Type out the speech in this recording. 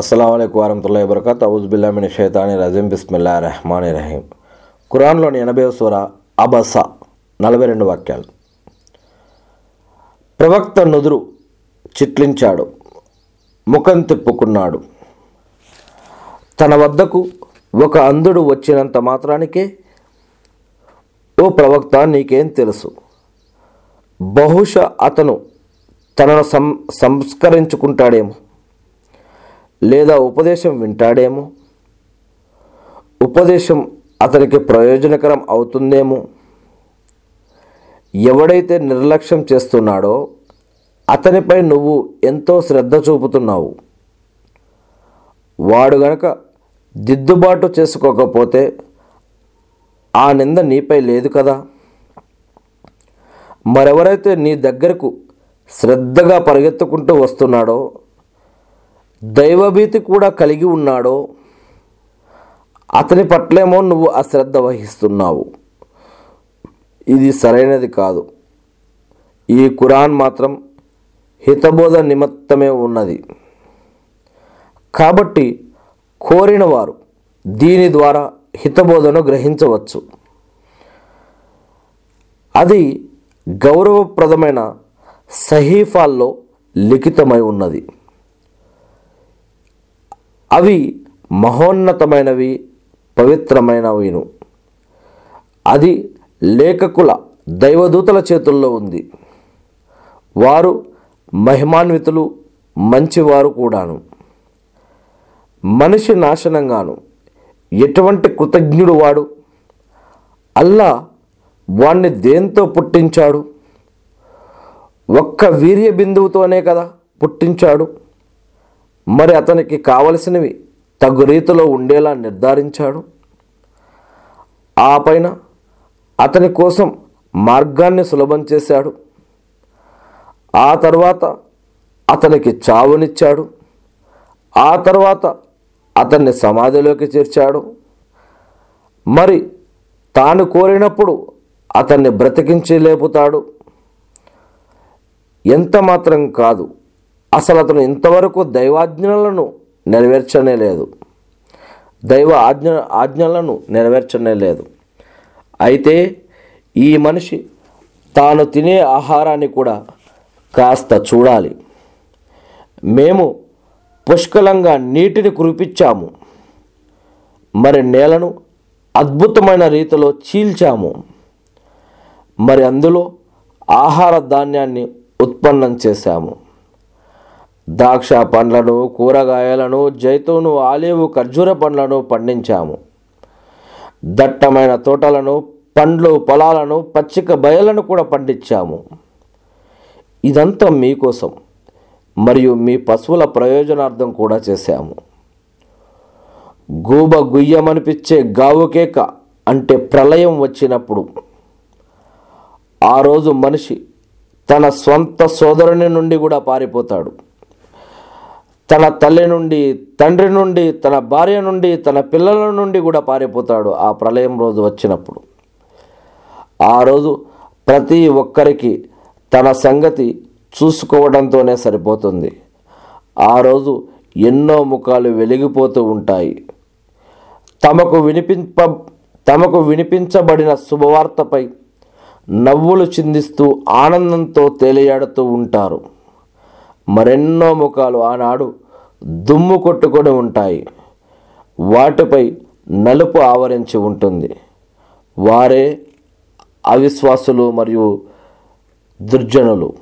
అస్సలం వరహతుల్లా వబర్కత్. అవుజుబిల్లామిన షేతాని రజీం. బిస్మిల్లా రెహమాన్ రహీం. ఖురాన్లోని ఎనభై సూర అబస నలభై రెండు వాక్యాలు. ప్రవక్త నుదురు చిట్లించాడు ముఖం తిప్పుకున్నాడు. తన వద్దకు ఒక అంధుడు వచ్చినంత మాత్రానికే ఓ ప్రవక్త నీకేం తెలుసు? బహుశా అతను తనను సం సంస్కరించుకుంటాడేమో. లేదా ఉపదేశం వింటాడేమో? ఉపదేశం అతనికి ప్రయోజనకరం అవుతుందేమో? ఎవడైతే నిర్లక్ష్యం చేస్తున్నాడో అతనిపై నువ్వు ఎంతో శ్రద్ధ చూపుతున్నావు. వాడు గనక దిద్దుబాటు చేసుకోకపోతే ఆ నింద నీపై లేదు కదా? మరెవరైతే నీ దగ్గరకు శ్రద్ధగా పరిగెత్తుకుంటూ వస్తున్నాడో దైవభీతి కూడా కలిగి ఉన్నాడో అతని పట్లేమో నువ్వు అశ్రద్ధ వహిస్తున్నావు. ఇది సరైనది కాదు. ఈ కురాన్ మాత్రం హితబోధ నిమిత్తమే ఉన్నది. కాబట్టి కోరిన వారు దీని ద్వారా హితబోధను గ్రహించవచ్చు. అది గౌరవప్రదమైన సహీఫాల్లో లిఖితమై ఉన్నది. అవి మహోన్నతమైనవి పవిత్రమైనవిను అది లేఖకుల దైవదూతల చేతుల్లో ఉంది. వారు మహిమాన్వితులు మంచివారు కూడాను. మనిషి నాశనంగాను ఎటువంటి కృతజ్ఞుడు వాడు? అల్లా వాణ్ణి దేంతో పుట్టించాడు? ఒక్క వీర్య బిందువుతోనే కదా పుట్టించాడు? మరి అతనికి కావలసినవి తగు రీతిలో ఉండేలా నిర్ధారించాడు. ఆ పైన అతని కోసం మార్గాన్ని సులభం చేశాడు. ఆ తర్వాత అతనికి చావునిచ్చాడు. ఆ తర్వాత అతన్ని సమాధిలోకి చేర్చాడు. మరి తాను కోరినప్పుడు అతన్ని బ్రతికించి లేపుతాడు. ఎంత మాత్రం కాదు అసలు అతను ఇంతవరకు దైవాజ్ఞలను నెరవేర్చనే లేదు. దైవ ఆజ్ఞ ఆజ్ఞలను నెరవేర్చనే లేదు. అయితే ఈ మనిషి తాను తినే ఆహారాన్ని కూడా కాస్త చూడాలి. మేము పుష్కలంగా నీటిని కురిపించాము. మరి నేలను అద్భుతమైన రీతిలో చీల్చాము. మరి అందులో ఆహార ధాన్యాన్ని ఉత్పన్నం చేశాము. ద్రాక్ష పండ్లను కూరగాయలను జైతూను ఆలివ్ ఖర్జూర పండ్లను పండించాము. దట్టమైన తోటలను పండ్లు పొలాలను పచ్చిక బయలను కూడా పండించాము. ఇదంతా మీకోసం మరియు మీ పశువుల ప్రయోజనార్థం కూడా చేశాము. గూబ గుయ్యమనిపించే గావుకేక అంటే ప్రళయం వచ్చినప్పుడు ఆ రోజు మనిషి తన స్వంత సోదరుని నుండి కూడా పారిపోతాడు. తన తల్లి నుండి తండ్రి నుండి తన భార్య నుండి తన పిల్లల నుండి కూడా పారిపోతాడు ఆ ప్రళయం రోజు వచ్చినప్పుడు. ఆ రోజు ప్రతి ఒక్కరికి తన సంగతి చూసుకోవడంతోనే సరిపోతుంది. ఆ రోజు ఎన్నో ముఖాలు వెలిగిపోతూ ఉంటాయి. తమకు వినిపింప తమకు వినిపించబడిన శుభవార్తపై నవ్వులు చిందిస్తూ ఆనందంతో తేలియాడుతూ ఉంటారు. మరెన్నో ముఖాలు ఆనాడు దుమ్ము కొట్టుకొని ఉంటాయి. వాటిపై నలుపు ఆవరించి ఉంటుంది. వారే అవిశ్వాసులు మరియు దుర్జనులు.